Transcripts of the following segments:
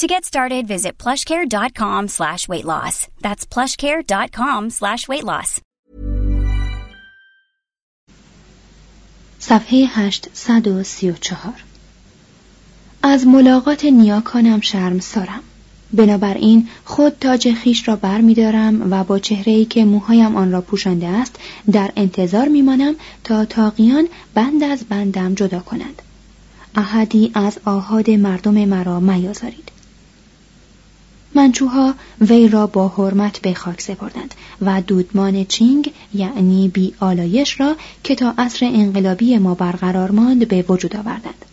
To get started, visit plushcare.com slash weight loss. That's plushcare.com slash weight loss. صفحه 834 از ملاقات نیاکانم شرم سارم. بنابراین خود تاج خیش را بر می دارم و با چهره که موهایم آن را پوشانده است در انتظار می مانم تا تاقیان بند از بندم جدا کنند. احدی از آهاد مردم مرا میازارید. منچوها وی را با حرمت به خاک سپردند و دودمان چینگ یعنی بی آلایش را که تا عصر انقلابی ما برقرار ماند به وجود آوردند.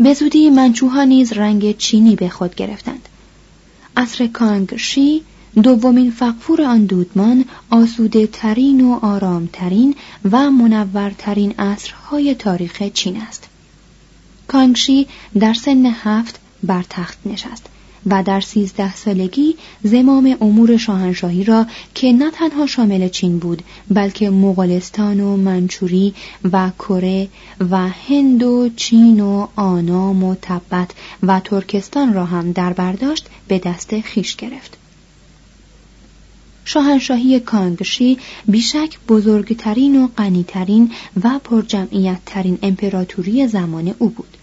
به زودی منچوها نیز رنگ چینی به خود گرفتند. عصر کانگ شی دومین فقفور آن دودمان آسوده ترین و آرام ترین و منورترین عصرهای تاریخ چین است. کانگشی در سن هفت بر تخت نشست و در سیزده سالگی زمام امور شاهنشاهی را که نه تنها شامل چین بود بلکه مغولستان و منچوری و کره و هند و چین و آنام و تبت و ترکستان را هم در برداشت به دست خیش گرفت. شاهنشاهی کانگشی بیشک بزرگترین و غنیترین و پرجمعیت ترین امپراتوری زمان او بود.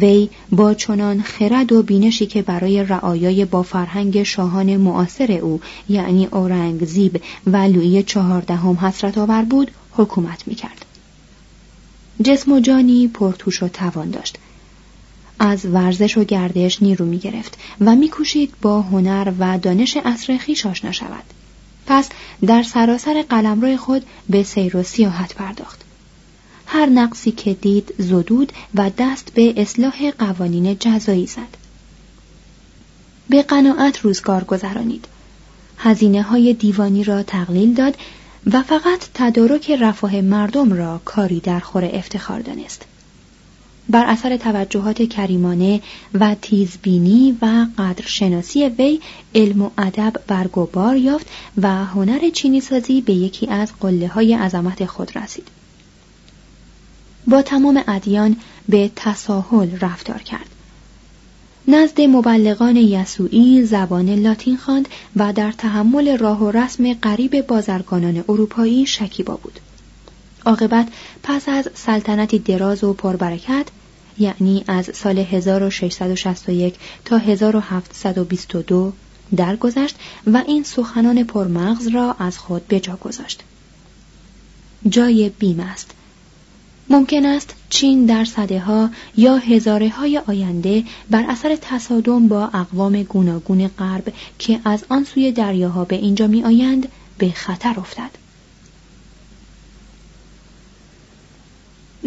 وی با چنان خرد و بینشی که برای رعایای با فرهنگ شاهان معاصر او یعنی اورنگ زیب و لویی چهاردهم حسرت آور بود حکومت می‌کرد. جسم و جانی پرتوش و توان داشت. از ورزش و گردش نیرو می گرفت و میکوشید با هنر و دانش اصر خیش آشنا شود. پس در سراسر قلمرو خود به سیر و سیاحت پرداخت. هر نقصی که دید زدود و دست به اصلاح قوانین جزایی زد. به قناعت روزگار گذرانید. هزینه های دیوانی را تقلیل داد و فقط تدارک رفاه مردم را کاری در خور افتخار دانست. بر اثر توجهات کریمانه و تیزبینی و قدرشناسی وی علم و ادب برگوبار یافت و هنر چینی سازی به یکی از قله های عظمت خود رسید. با تمام ادیان به تساهل رفتار کرد. نزد مبلغان یسوعی زبان لاتین خواند و در تحمل راه و رسم قریب بازرگانان اروپایی شکیبا بود. عاقبت پس از سلطنتی دراز و پربرکت یعنی از سال 1661 تا 1722 درگذشت و این سخنان پرمغز را از خود به جا گذاشت. جای بیم است ممکن است چین در صده ها یا هزاره های آینده بر اثر تصادم با اقوام گوناگون غرب که از آن سوی دریاها به اینجا می آیند به خطر افتد.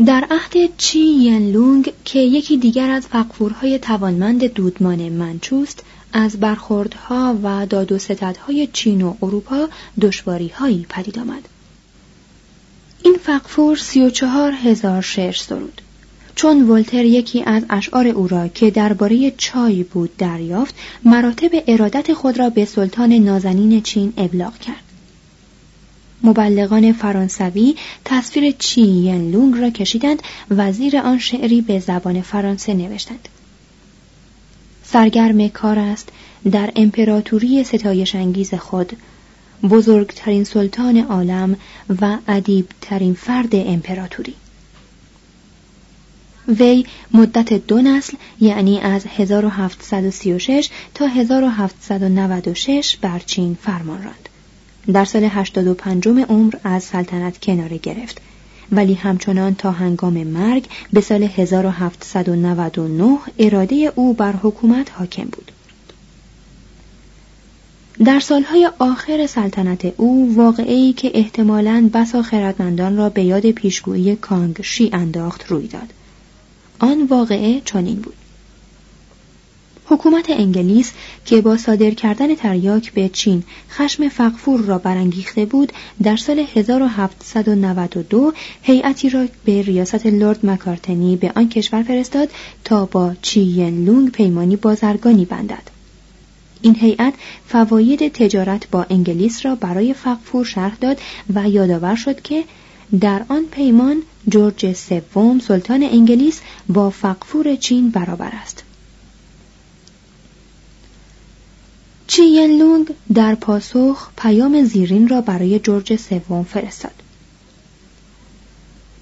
در عهد چی ینلونگ که یکی دیگر از فقفورهای توانمند دودمان منچوست از برخوردها و داد و ستدهای چین و اروپا دشواریهایی پدید آمد. این فقفور سی و چهار هزار شعر سرود. چون ولتر یکی از اشعار او را که درباره چای بود دریافت مراتب ارادت خود را به سلطان نازنین چین ابلاغ کرد مبلغان فرانسوی تصویر چی ین لونگ را کشیدند و زیر آن شعری به زبان فرانسه نوشتند سرگرم کار است در امپراتوری ستایش انگیز خود بزرگترین سلطان عالم و ادیبترین فرد امپراتوری وی مدت دو نسل یعنی از 1736 تا 1796 بر چین فرمان راند. در سال 85 عمر از سلطنت کناره گرفت ولی همچنان تا هنگام مرگ به سال 1799 اراده او بر حکومت حاکم بود. در سالهای آخر سلطنت او واقعی که احتمالاً بسا خردمندان را به یاد پیشگویی کانگ شی انداخت روی داد. آن واقعه چنین بود. حکومت انگلیس که با صادر کردن تریاک به چین خشم فقفور را برانگیخته بود در سال 1792 هیئتی را به ریاست لرد مکارتنی به آن کشور فرستاد تا با چین لونگ پیمانی بازرگانی بندد این هیئت فواید تجارت با انگلیس را برای فقفور شرح داد و یادآور شد که در آن پیمان جورج سوم سلطان انگلیس با فقفور چین برابر است. چین لونگ در پاسخ پیام زیرین را برای جورج سوم فرستاد.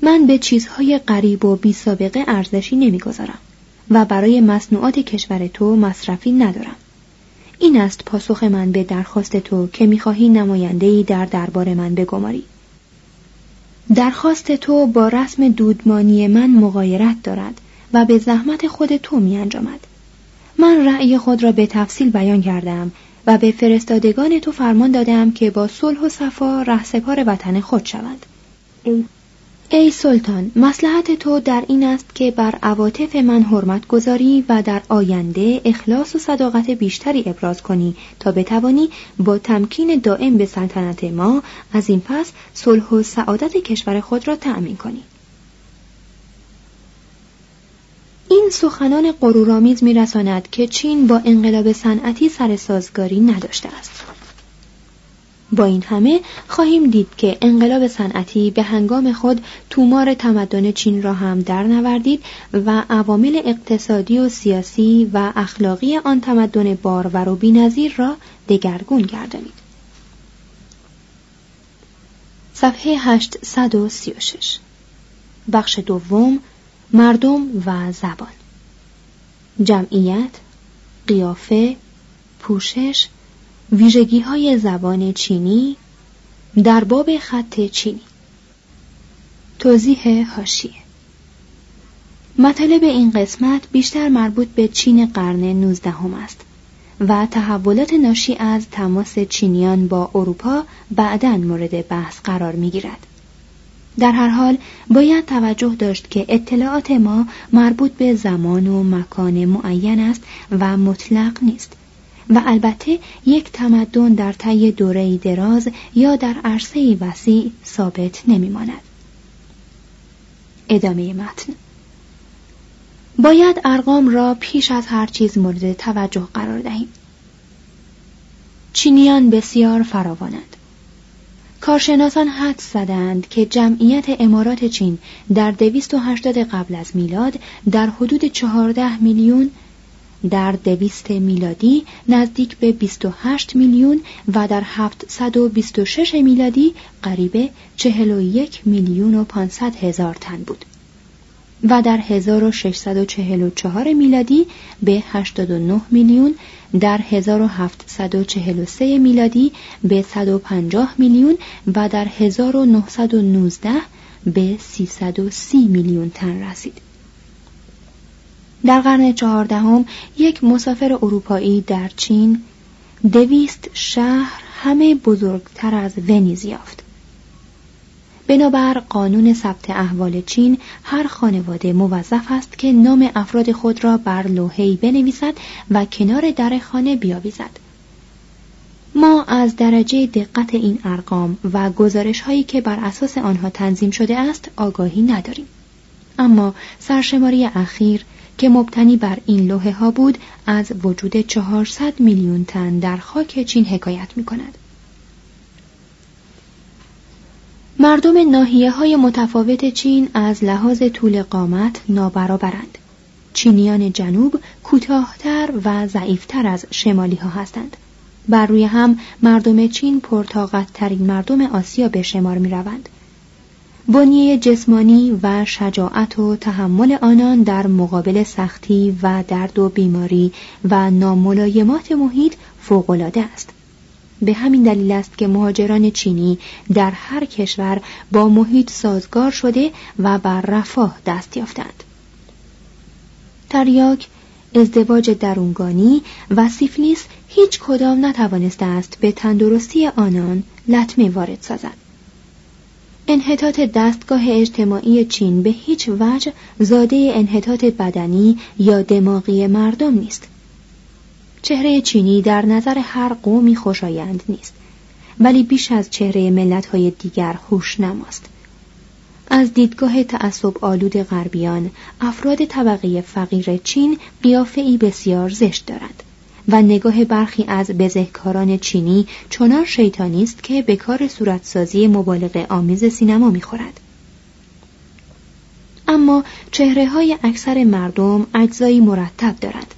من به چیزهای غریب و بی سابقه ارزشی نمی‌گذارم و برای مصنوعات کشور تو مصرفی ندارم. این است پاسخ من به درخواست تو که می‌خواهی نمایندهای در دربار من بگماری درخواست تو با رسم دودمانی من مغایرت دارد و به زحمت خود تو می انجامد. من رأی خود را به تفصیل بیان کردم و به فرستادگان تو فرمان دادم که با صلح و صفا رهسپار وطن خود شوند. ای سلطان مسلحت تو در این است که بر عواطف من حرمت گذاری و در آینده اخلاص و صداقت بیشتری ابراز کنی تا بتوانی با تمکین دائم به سلطنت ما از این پس صلح و سعادت کشور خود را تأمین کنی. این سخنان غرورآمیز میرساند که چین با انقلاب صنعتی سر سازگاری نداشته است. با این همه خواهیم دید که انقلاب صنعتی به هنگام خود تومار تمدن چین را هم در نوردید و عوامل اقتصادی و سیاسی و اخلاقی آن تمدن بارور و بینظیر را دگرگون گردانید. صفحه 836 بخش دوم مردم و زبان جمعیت قیافه پوشش ویژگی های زبان چینی در باب خط چینی. توضیح هاشیه مطالب این قسمت بیشتر مربوط به چین قرن نوزدهم است و تحولات ناشی از تماس چینیان با اروپا بعدا مورد بحث قرار می گیرد. در هر حال باید توجه داشت که اطلاعات ما مربوط به زمان و مکان معین است و مطلق نیست. و البته یک تمدن در طی دوره دراز یا در عرصه وسیع ثابت نمیماند. ادامه متن باید ارقام را پیش از هر چیز مورد توجه قرار دهیم. چینیان بسیار فراوانند. کارشناسان حد زدند که جمعیت امارات چین در دویست و هشتاد قبل از میلاد در حدود چهارده میلیون در دویست میلادی نزدیک به 28 میلیون و در 726 میلادی قریب 41 میلیون و 500 هزار تن بود و در 1644 میلادی به 89 میلیون در 1743 میلادی به 150 میلیون و در 1919 به 330 میلیون تن رسید. در قرن چهاردهم یک مسافر اروپایی در چین دویست شهر همه بزرگتر از ونیز یافت. بنابر قانون ثبت احوال چین هر خانواده موظف است که نام افراد خود را بر لوحه‌ای بنویسد و کنار در خانه بیاویزد. ما از درجه دقت این ارقام و گزارش هایی که بر اساس آنها تنظیم شده است آگاهی نداریم. اما سرشماری اخیر که مبتنی بر این لوحه ها بود از وجود 400 میلیون تن در خاک چین حکایت می کند. مردم ناحیه های متفاوت چین از لحاظ طول قامت نابرابرند. چینیان جنوب کوتاهتر و ضعیفتر از شمالی ها هستند. بر روی هم مردم چین پرتاقت ترین مردم آسیا به شمار می روند. بنیه جسمانی و شجاعت و تحمل آنان در مقابل سختی و درد و بیماری و ناملایمات محیط فوقالعاده است. به همین دلیل است که مهاجران چینی در هر کشور با محیط سازگار شده و بر رفاه دست یافتند. تریاک ازدواج درونگانی و سیفلیس هیچ کدام نتوانسته است به تندرستی آنان لطمه وارد سازد. انحطاط دستگاه اجتماعی چین به هیچ وجه زاده انحطاط بدنی یا دماغی مردم نیست. چهره چینی در نظر هر قومی خوشایند نیست ولی بیش از چهره ملت‌های دیگر خوش نماست. از دیدگاه تعصب آلود غربیان افراد طبقه فقیر چین قیافه بسیار زشت دارند. و نگاه برخی از بزهکاران چینی چنان شیطانی است که به کار صورتسازی مبالغه آمیز سینما می‌خورد اما چهره های اکثر مردم اجزایی مرتب دارند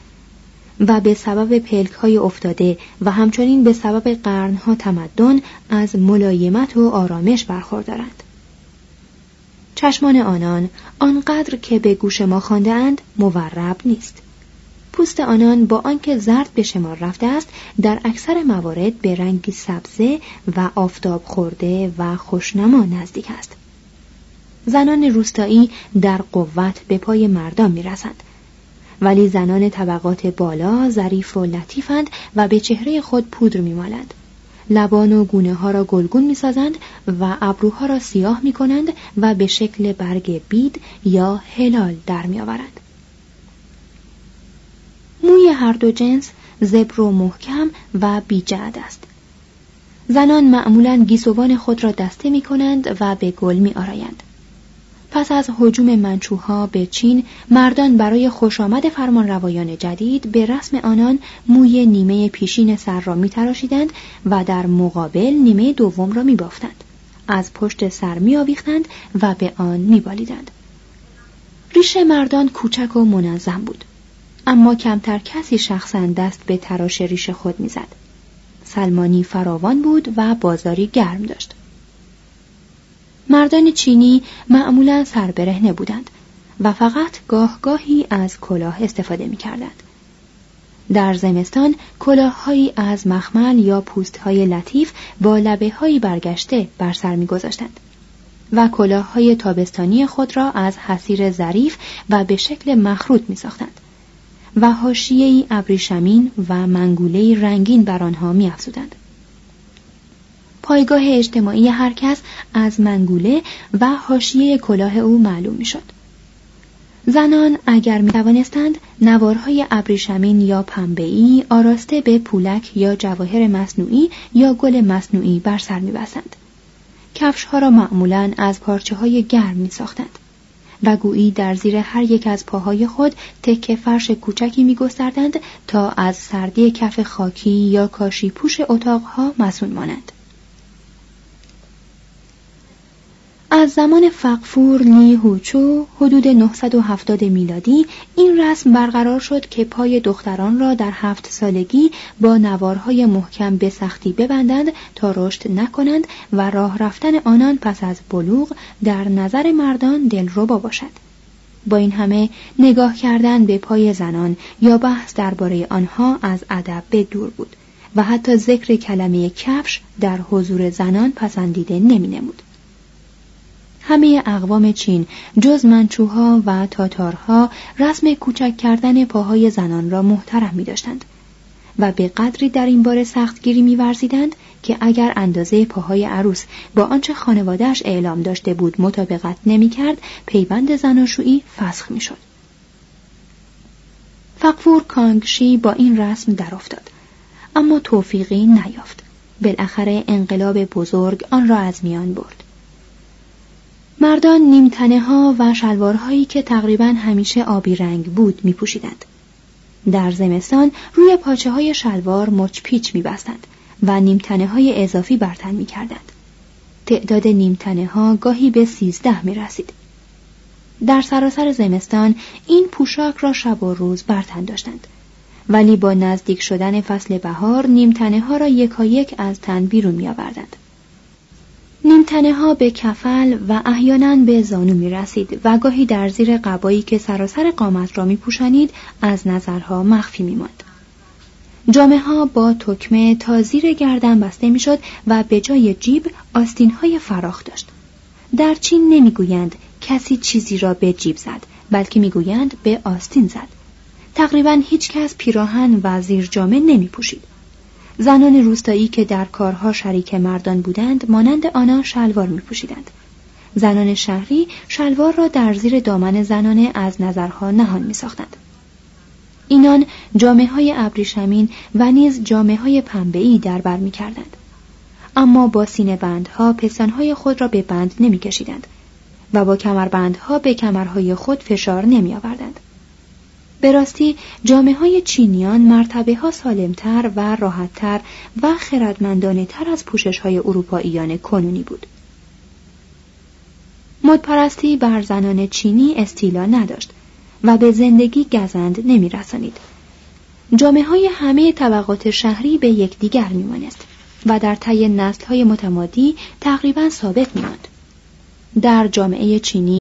و به سبب پلک های افتاده و همچنین به سبب قرنها تمدن از ملایمت و آرامش برخوردارند. چشمان آنان آنقدر که به گوش ما خانده اند مورب نیست. پوست آنان با آنکه زرد به شمار رفته است در اکثر موارد به رنگی سبزه و آفتاب خورده و خوشنما نزدیک است زنان روستایی در قوت به پای مردان می رسند. ولی زنان طبقات بالا ظریف و لطیفند و به چهره خود پودر می مالند. لبان و گونه ها را گلگون می سازند و ابروها را سیاه می کنند و به شکل برگ بید یا هلال در می آورند. موی هر دو جنس زبر و محکم و بیجعد است زنان معمولا گیسوان خود را دسته می کنند و به گل می آرایند. پس از حجوم منچوها به چین مردان برای خوش آمد فرمان روایان جدید به رسم آنان موی نیمه پیشین سر را می تراشیدند و در مقابل نیمه دوم را می بافتند. از پشت سر می و به آن می بالیدند. ریش مردان کوچک و منظم بود. اما کمتر کسی شخصا دست به تراش ریش خود می‌زد. سلمانی فراوان بود و بازاری گرم داشت. مردان چینی معمولا سربرهنه بودند و فقط گاه گاهی از کلاه استفاده می کردند. در زمستان کلاههایی از مخمل یا پوستهای لطیف با لبه هایی برگشته بر سر می گذاشتند. و کلاههای تابستانی خود را از حسیر ظریف و به شکل مخروط می ساختند. و حاشیه ابریشمین و منگوله رنگین بر آنها میافزودند. پایگاه اجتماعی هر کس از منگوله و حاشیه کلاه او معلوم می‌شد. زنان اگر می توانستند نوارهای ابریشمین یا پنبه‌ای آراسته به پولک یا جواهر مصنوعی یا گل مصنوعی بر سر میبستند. کفشها را معمولا از پارچه های گرم می ساختند. و گویی در زیر هر یک از پاهای خود تکه فرش کوچکی میگستردند تا از سردی کف خاکی یا کاشی پوش اتاقها مسون مانند. از زمان فقفور نی هوچو حدود 970 میلادی این رسم برقرار شد که پای دختران را در هفت سالگی با نوارهای محکم به سختی ببندند تا رشد نکنند و راه رفتن آنان پس از بلوغ در نظر مردان دلربا باشد. با این همه نگاه کردن به پای زنان یا بحث درباره آنها از ادب به دور بود و حتی ذکر کلمه کفش در حضور زنان پسندیده نمی نمود. همه اقوام چین جز منچوها و تاتارها رسم کوچک کردن پاهای زنان را محترم می داشتند و به قدری در این باره سختگیری میورزیدند که اگر اندازه پاهای عروس با آنچه خانوادهش اعلام داشته بود مطابقت نمی‌کرد پیوند زناشویی فسخ می‌شد. فقفور کانگشی با این رسم در افتاد اما توفیقی نیافت. بالاخره انقلاب بزرگ آن را از میان برد. مردان نیمتنه ها و شلوارهایی که تقریبا همیشه آبی رنگ بود می پوشیدند. در زمستان روی پاچه های شلوار مچ پیچ می بستند و نیمتنه های اضافی برتن می کردند. تعداد نیمتنه ها گاهی به سیزده می رسید. در سراسر زمستان این پوشاک را شب و روز برتن داشتند. ولی با نزدیک شدن فصل بهار نیمتنه ها را یکایک از تن بیرون می آوردند. نیمتنه ها به کفل و احیانا به زانو می رسید و گاهی در زیر قبایی که سراسر قامت را می پوشانید از نظرها مخفی می ماند. جامعه ها با تکمه تا زیر گردن بسته می شد و به جای جیب آستین های فراخ داشت. در چین نمی‌گویند کسی چیزی را به جیب زد بلکه می‌گویند به آستین زد. تقریبا هیچ کس پیراهن و زیر جامه نمی پوشید. زنان روستایی که در کارها شریک مردان بودند مانند آنها شلوار می پوشیدند. زنان شهری شلوار را در زیر دامن زنانه از نظرها نهان می ساختند. اینان جامعه های ابریشمین و نیز جامعه های پنبه‌ای در بر می کردند. اما با سینه بندها پستانهای خود را به بند نمی کشیدند و با کمربندها به کمرهای خود فشار نمی آوردند. به راستی جامعه های چینیان مرتبه ها سالمتر و راحتتر و خردمندانه تر از پوشش های اروپاییان کنونی بود. مدپرستی بر زنان چینی استیلا نداشت و به زندگی گزند نمی رسانید. جامعه های همه طبقات شهری به یکدیگر میمانست و در طی نسل های متمادی تقریبا ثابت میماند. در جامعه چینی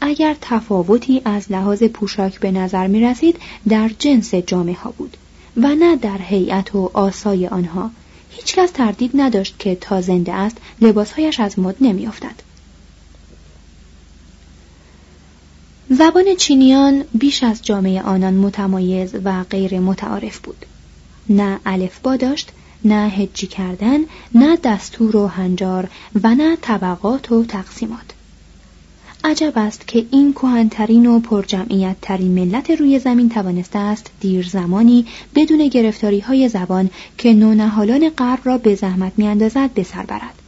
اگر تفاوتی از لحاظ پوشاک به نظر می رسید در جنس جامعه ها بود و نه در هیئت و آسای آنها. هیچکس تردید نداشت که تا زنده است لباسهایش از مد نمیافتد. زبان چینیان بیش از جامعه آنان متمایز و غیر متعارف بود. نه الفبا داشت نه هجی کردن نه دستور و هنجار و نه طبقات و تقسیمات. عجب است که این کهنترین و پرجمعیت ترین ملت روی زمین توانسته است دیر زمانی بدون گرفتاری های زبان که نونهالان غرب را به زحمت میاندازد به سر برد.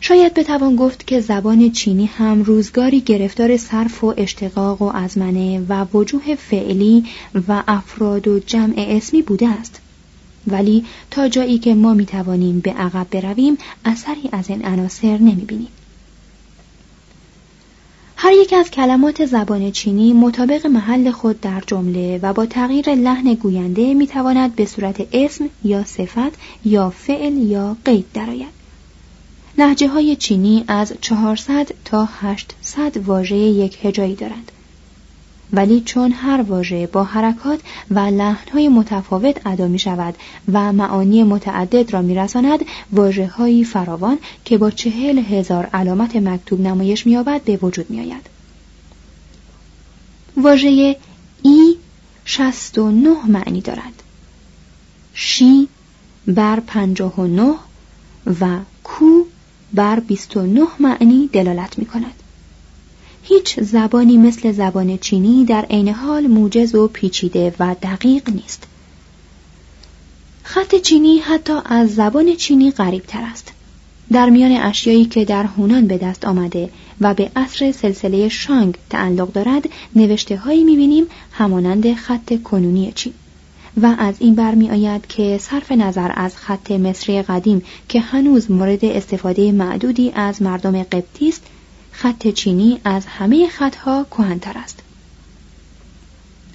شاید بتوان گفت که زبان چینی هم روزگاری گرفتار صرف و اشتقاق و ازمنه و وجوه فعلی و افراد و جمع اسمی بوده است. ولی تا جایی که ما می توانیم به عقب برویم اثری از این عناصر نمی بینیم. هر یک از کلمات زبان چینی مطابق محل خود در جمله و با تغییر لحن گوینده می‌تواند به صورت اسم یا صفت یا فعل یا قید درآید. لحجه های چینی از 400 تا 800 واژه یک هجایی دارند. ولی چون هر واژه با حرکات و لحنهای متفاوت ادا می شود و معانی متعدد را می رساند واجه هایی فراوان که با چهل هزار علامت مکتوب نمایش می به وجود می آید. واژه ای شست و نه معنی دارد. شی بر پنجاه و نه و کو بر بیست و نه معنی دلالت می کند. هیچ زبانی مثل زبان چینی در عین حال موجز و پیچیده و دقیق نیست. خط چینی حتی از زبان چینی غریب تر است. در میان اشیایی که در هونان به دست آمده و به عصر سلسله شانگ تعلق دارد نوشته هایی می‌بینیم همانند خط کنونی چین و از این برمی آید که صرف نظر از خط مصری قدیم که هنوز مورد استفاده معدودی از مردم قبطی است خط چینی از همه خطها کهنتر است.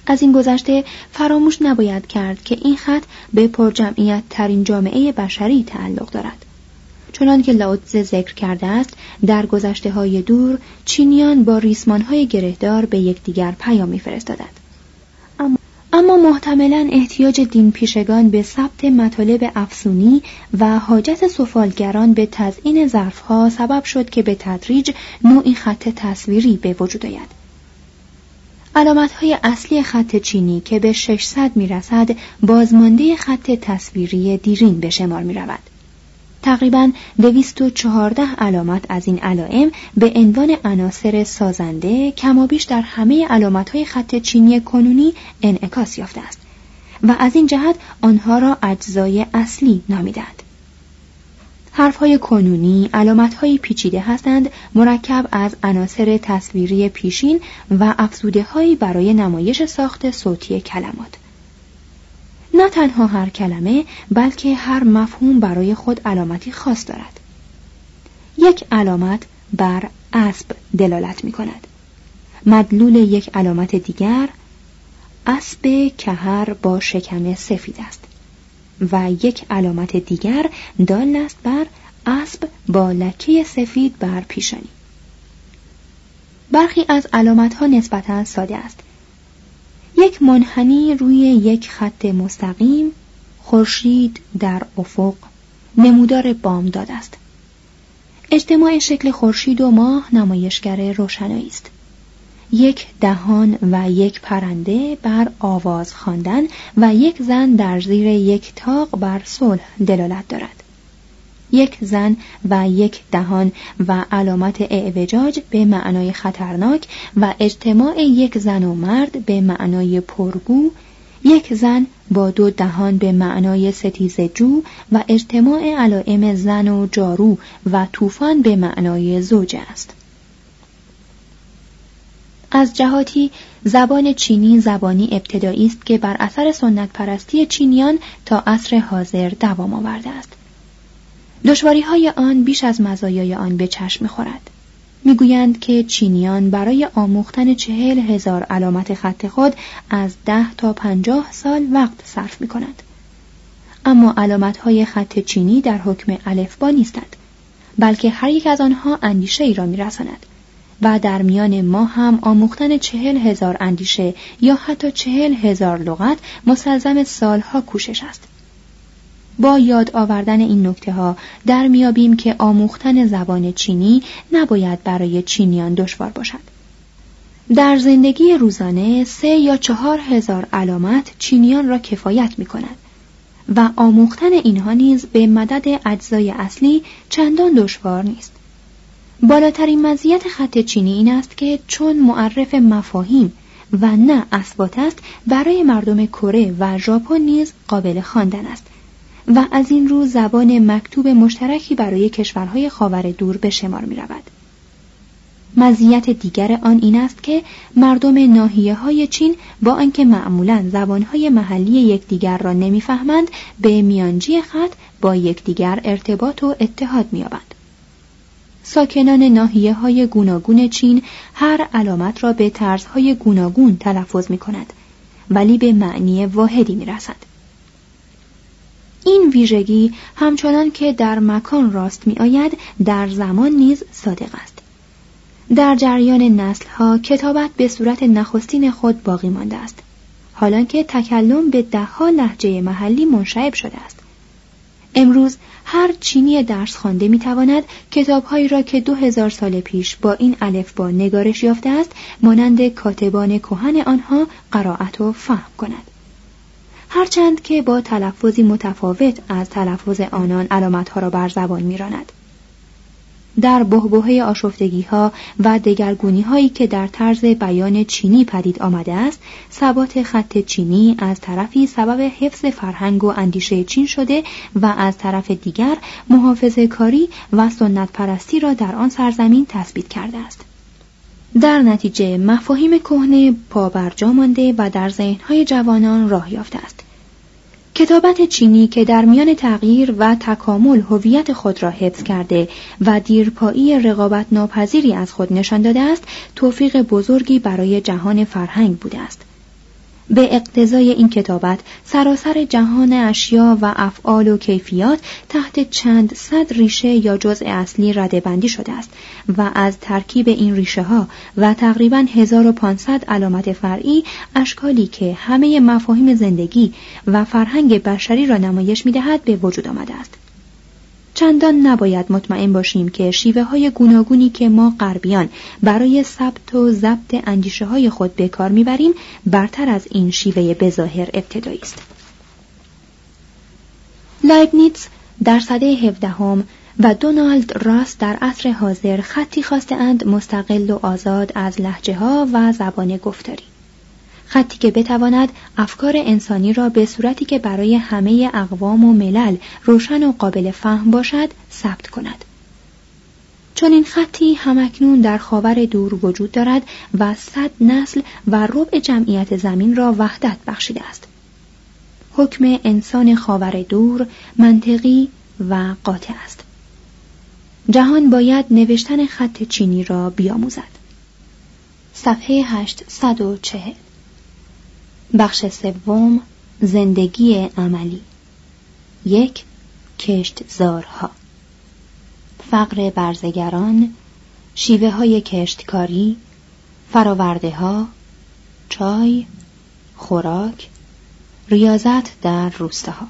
از این گذشته فراموش نباید کرد که این خط به پرجمعیت ترین جامعه بشری تعلق دارد. چنان که لاوتزه ذکر کرده است در گذشته های دور چینیان با ریسمان های گرهدار به یکدیگر پیام میفرستادند اما محتملا احتیاج دین پیشگان به ثبت مطالب افسونی و حاجت سفالگران به تزئین ظرفها سبب شد که به تدریج نوعی خط تصویری به وجود آید علامت های اصلی خط چینی که به 600 می رسد بازمانده خط تصویری دیرین به شمار می رود. تقریبا 214 علامت از این علائم به عنوان عناصر سازنده کمابیش در همه علامت های خط چینی کنونی انعکاس یافته است و از این جهت آنها را اجزای اصلی نامیدند. حرفهای کنونی علامتهای پیچیده هستند مرکب از عناصر تصویری پیشین و افزوده برای نمایش ساخت صوتی کلمات. نه تنها هر کلمه بلکه هر مفهوم برای خود علامتی خاص دارد. یک علامت بر اسب دلالت می کند. مدلول یک علامت دیگر اسب کهر با شکم سفید است. و یک علامت دیگر دال است بر اسب با لکه سفید بر پیشانی برخی از علامت ها نسبتا ساده است یک منحنی روی یک خط مستقیم خورشید در افق نمودار بامداد است. اجتماع شکل خورشید و ماه نمایشگر روشنایی است. یک دهان و یک پرنده بر آواز خواندن و یک زن در زیر یک تاق بر صلح دلالت دارد. یک زن و یک دهان و علامت اعوجاج به معنای خطرناک و اجتماع یک زن و مرد به معنای پرگو یک زن با دو دهان به معنای ستیز جو و اجتماع علائم زن و جارو و طوفان به معنای زوج است از جهاتی زبان چینی زبانی ابتدایی است که بر اثر سنت پرستی چینیان تا عصر حاضر دوام آورده است. دشواری های آن بیش از مزایای آن به چشم می‌خورد. می‌گویند که چینیان برای آموختن چهل هزار علامت خط خود از ده تا پنجاه سال وقت صرف می کند. اما علامت های خط چینی در حکم الفبا نیستند بلکه هر یک از آنها اندیشه ای را می رساند. و در میان ما هم آموختن چهل هزار اندیشه یا حتی چهل هزار لغت مسلزم سالها کوشش است. با یاد آوردن این نکته ها در میابیم که آموختن زبان چینی نباید برای چینیان دشوار باشد. در زندگی روزانه سه یا چهار هزار علامت چینیان را کفایت می کند و آموختن اینها نیز به مدد اجزای اصلی چندان دشوار نیست. بالاترین مزیت خط چینی این است که چون معرف مفاهیم و نه اثبات است برای مردم کره و ژاپن نیز قابل خواندن است و از این رو زبان مکتوب مشترکی برای کشورهای خاور دور به شمار می رود. مزیت دیگر آن این است که مردم ناحیه های چین با آنکه معمولا زبانهای محلی یکدیگر را نمی‌فهمند به میانجی خط با یکدیگر ارتباط و اتحاد می‌یابند. ساکنان ناحیه های گوناگون چین هر علامت را به طرزهای گوناگون تلفظ می کند ولی به معنی واحدی می رسد. این ویژگی همچنان که در مکان راست می آید در زمان نیز صادق است. در جریان نسل ها کتابت به صورت نخستین خود باقی مانده است. حالانکه تکلم به دهها لحجه محلی منشعب شده است. امروز هر چینی درس خوانده می‌تواند کتابهایی را که دو هزار سال پیش با این با نگارش یافته است مانند کاتبان کهن آنها قرائت و فهم کند هرچند که با تلفظی متفاوت از تلفظ آنان علامتها را بر زبان میراند. در بهبهه آشفتگی ها و دگرگونی هایی که در طرز بیان چینی پدید آمده است ثبات خط چینی از طرفی سبب حفظ فرهنگ و اندیشه چین شده و از طرف دیگر محافظه کاری و سنت پرستی را در آن سرزمین تثبیت کرده است. در نتیجه مفاهیم کهنه پابرجا مانده و در ذهنهای جوانان راه یافته است. کتابت چینی که در میان تغییر و تکامل هویت خود را حفظ کرده و دیرپایی رقابت ناپذیری از خود نشان داده است توفیق بزرگی برای جهان فرهنگ بوده است. به اقتضای این کتابت سراسر جهان اشیا و افعال و کیفیات تحت چند صد ریشه یا جزء اصلی بندی شده است و از ترکیب این ریشه ها و تقریبا 1500 علامت فرعی اشکالی که همه مفاهیم زندگی و فرهنگ بشری را نمایش می دهد به وجود آمده است. چندان نباید مطمئن باشیم که شیوه های گوناگونی که ما غربیان برای ثبت و ضبط اندیشه های خود به کار می‌بریم برتر از این شیوه بظاهر ابتدایی است. لایبنیتس در سده هفدهم و دونالد راس در عصر حاضر خطی خواسته اند مستقل و آزاد از لحجه ها و زبان گفتاری. خطی که بتواند افکار انسانی را به صورتی که برای همه اقوام و ملل روشن و قابل فهم باشد ثبت کند. چون این خطی همکنون در خاور دور وجود دارد و صد نسل و ربع جمعیت زمین را وحدت بخشیده است. حکم انسان خاور دور منطقی و قاطع است. جهان باید نوشتن خط چینی را بیاموزد. صفحه 840 بخش سوم زندگی عملی. یک کشتزارها. فقر برزگران شیوه های کشتکاری فراورده ها چای خوراک ریاضت در روستاها.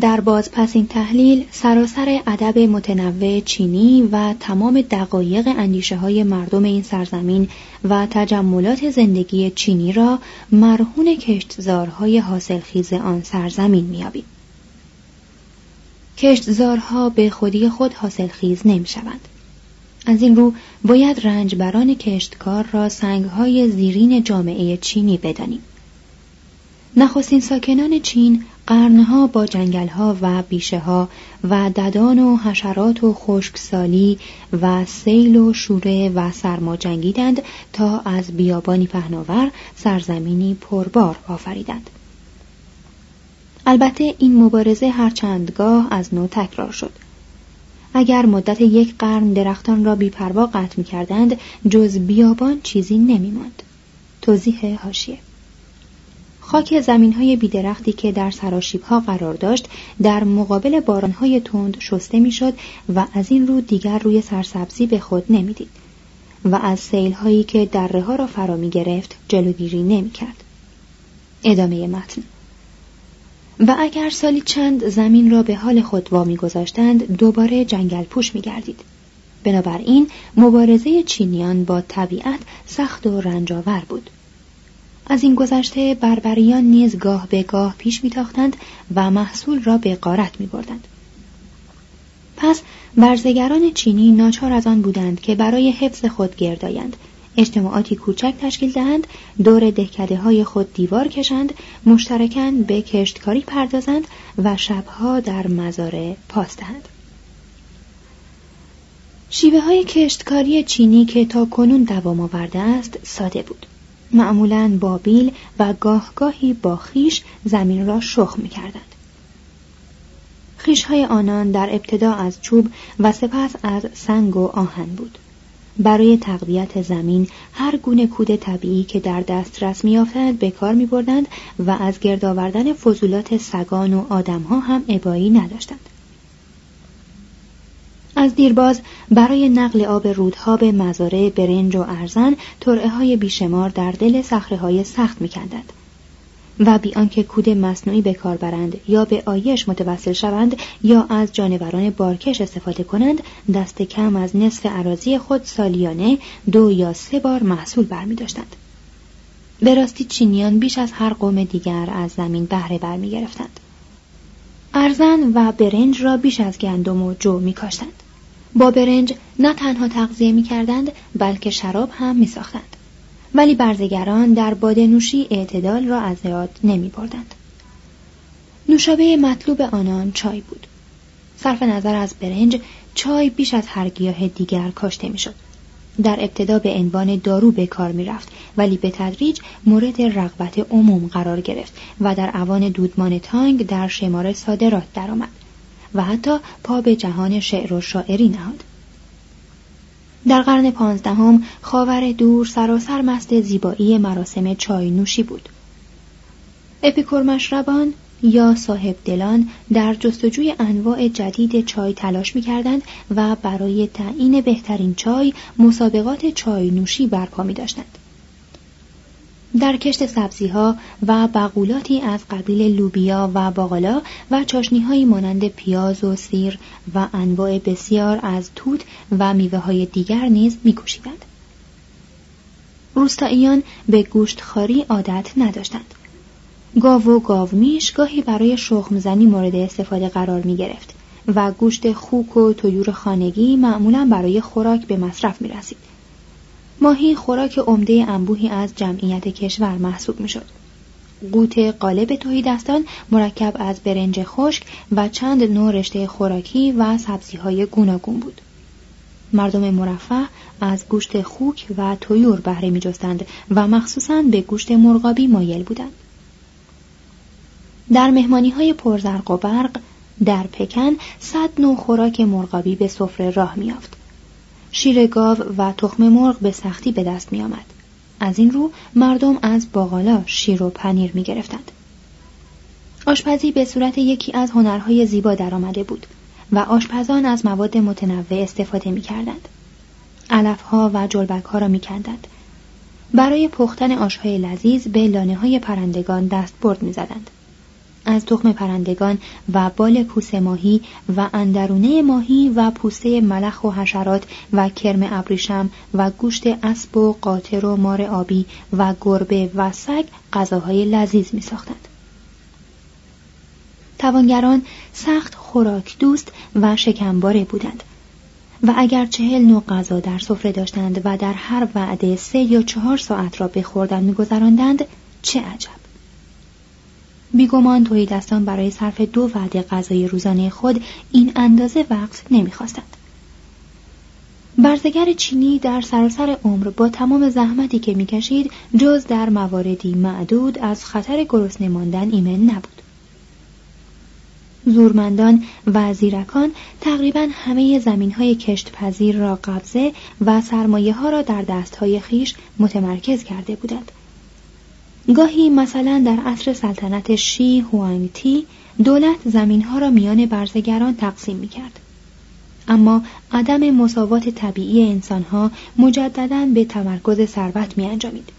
در بازپسین تحلیل سراسر ادب متنوع چینی و تمام دقایق اندیشه های مردم این سرزمین و تجملات زندگی چینی را مرهون کشتزارهای حاصلخیز آن سرزمین میابید. کشتزارها به خودی خود حاصلخیز نمی شوند. از این رو باید رنجبران کشتکار را سنگهای زیرین جامعه چینی بدانیم. نخستین ساکنان چین قرنها با جنگلها و بیشه ها و ددان و حشرات و خشکسالی و سیل و شوره و سرما جنگیدند تا از بیابانی پهناور سرزمینی پربار آفریدند. البته این مبارزه هر چندگاه از نو تکرار شد. اگر مدت یک قرن درختان را بیپروا قطع می کردند جز بیابان چیزی نمی ماند. توضیح هاشیه خاک زمین های بیدرختی که در سراشیب ها قرار داشت در مقابل باران های تند شسته می‌شد و از این رو دیگر روی سرسبزی به خود نمی‌دید و از سیل هایی که دره ها را فرا می گرفت جلوگیری نمی کرد. ادامه متن و اگر سالی چند زمین را به حال خود وامی گذاشتند دوباره جنگل پوش می گردید. بنابراین مبارزه چینیان با طبیعت سخت و رنجاور بود. از این گذشته بربریان نیز گاه به گاه پیش میتاختند و محصول را به قارت می بردند. پس برزگران چینی ناچار از آن بودند که برای حفظ خود گردایند اجتماعاتی کوچک تشکیل دهند دور دهکده های خود دیوار کشند مشترکاً به کشتکاری پردازند و شبها در مزارع پاس دهند. شیوه های کشتکاری چینی که تا کنون دوام آورده است ساده بود. معمولا با بیل و گاهگاهی با خیش زمین را شخ می کردند. های آنان در ابتدا از چوب و سپس از سنگ و آهن بود. برای تقویت زمین هر گونه کود طبیعی که در دسترس میافتند به کار می بردند و از گرد آوردن فضولات سگان و آدمها هم ابایی نداشتند. از دیرباز برای نقل آب رودها به مزارع برنج و ارزن ترعه های بیشمار در دل صخره های سخت میکندند و بی آنکه کود مصنوعی به کار برند یا به آیش متوسل شوند یا از جانوران بارکش استفاده کنند دست کم از نصف عراضی خود سالیانه دو یا سه بار محصول برمی داشتند. به راستی چینیان بیش از هر قوم دیگر از زمین بهره برمی گرفتند. ارزن و برنج را بیش از گندم و جو می کاشتند. با برنج نه تنها تغذیه می کردند بلکه شراب هم می ساختند. ولی برزگران در باده نوشی اعتدال را از یاد نمی بردند. نوشابه مطلوب آنان چای بود. صرف نظر از برنج چای بیش از هر گیاه دیگر کاشته می شد. در ابتدا به عنوان دارو به کار می رفت ولی به تدریج مورد رغبت عموم قرار گرفت و در اوان دودمان تانگ در شمار صادرات درآمد و حتی پا به جهان شعر و شاعری نهاد. در قرن پانزدهم خاور دور سراسر مست زیبایی مراسم چای نوشی بود. اپیکور مشربان یا صاحب دلان در جستجوی انواع جدید چای تلاش می کردند و برای تعیین بهترین چای مسابقات چای نوشی برپا می داشتند. در کشت سبزی ها و بقولاتی از قبیل لوبیا و باقلا و چاشنی مانند پیاز و سیر و انواع بسیار از توت و میوه های دیگر نیز میکوشیدند. روستاییان به گوشت خاری عادت نداشتند. گاو و گاومیش گاهی برای شخمزنی مورد استفاده قرار می گرفت و گوشت خوک و طیور خانگی معمولا برای خوراک به مصرف می رسید. ماهی خوراک عمده انبوهی از جمعیت کشور محسوب می شد. قوت قالب دستان مرکب از برنج خشک و چند نوع رشته خوراکی و سبزی های گوناگون بود. مردم مرفه از گوشت خوک و تویور بهره می جستند و مخصوصا به گوشت مرغابی مایل بودند. در مهمانی های پرزرق و برق در پکن صد نوع خوراک مرغابی به سفره راه میافت. شیر گاو و تخم مرغ به سختی به دست می آمد. از این رو مردم از باقالا شیر و پنیر می گرفتند. آشپزی به صورت یکی از هنرهای زیبا درآمده بود و آشپزان از مواد متنوع استفاده می کردند. علفها و جلبک را می کندند. برای پختن آشهای لذیذ به لانه های پرندگان دست برد می زدند. از تخم پرندگان و بال پوس ماهی و اندرونه ماهی و پوسته ملخ و حشرات و کرم ابریشم و گوشت اسب و قاطر و مار آبی و گربه و سگ غذاهای لذیذ می ساختند. توانگران سخت خوراک دوست و شکمباره بودند و اگر چهل نوع غذا در سفره داشتند و در هر وعده سه یا چهار ساعت را به خوردن میگذراندند چه عجب بیگمان دستان برای صرف دو وعده غذای روزانه خود این اندازه وقت نمی‌خواستند برزگر چینی در سراسر عمر با تمام زحمتی که می‌کشید جز در مواردی معدود از خطر گرسنه ماندن ایمن نبود زورمندان و زیرکان تقریبا همه زمین های کشت پذیر را قبضه و سرمایه ها را در دست های خیش متمرکز کرده بودند. گاهی مثلا در عصر سلطنت شی هوانگ تی دولت زمین ها را میان برزگران تقسیم می کرد. اما عدم مساوات طبیعی انسان ها مجددا به تمرکز ثروت می انجامید.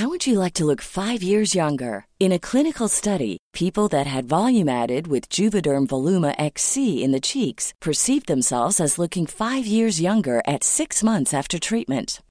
How would you like to look five years younger? In a clinical study, people that had volume added with Juvederm Voluma XC in the cheeks perceived themselves as looking five years younger at six months after treatment.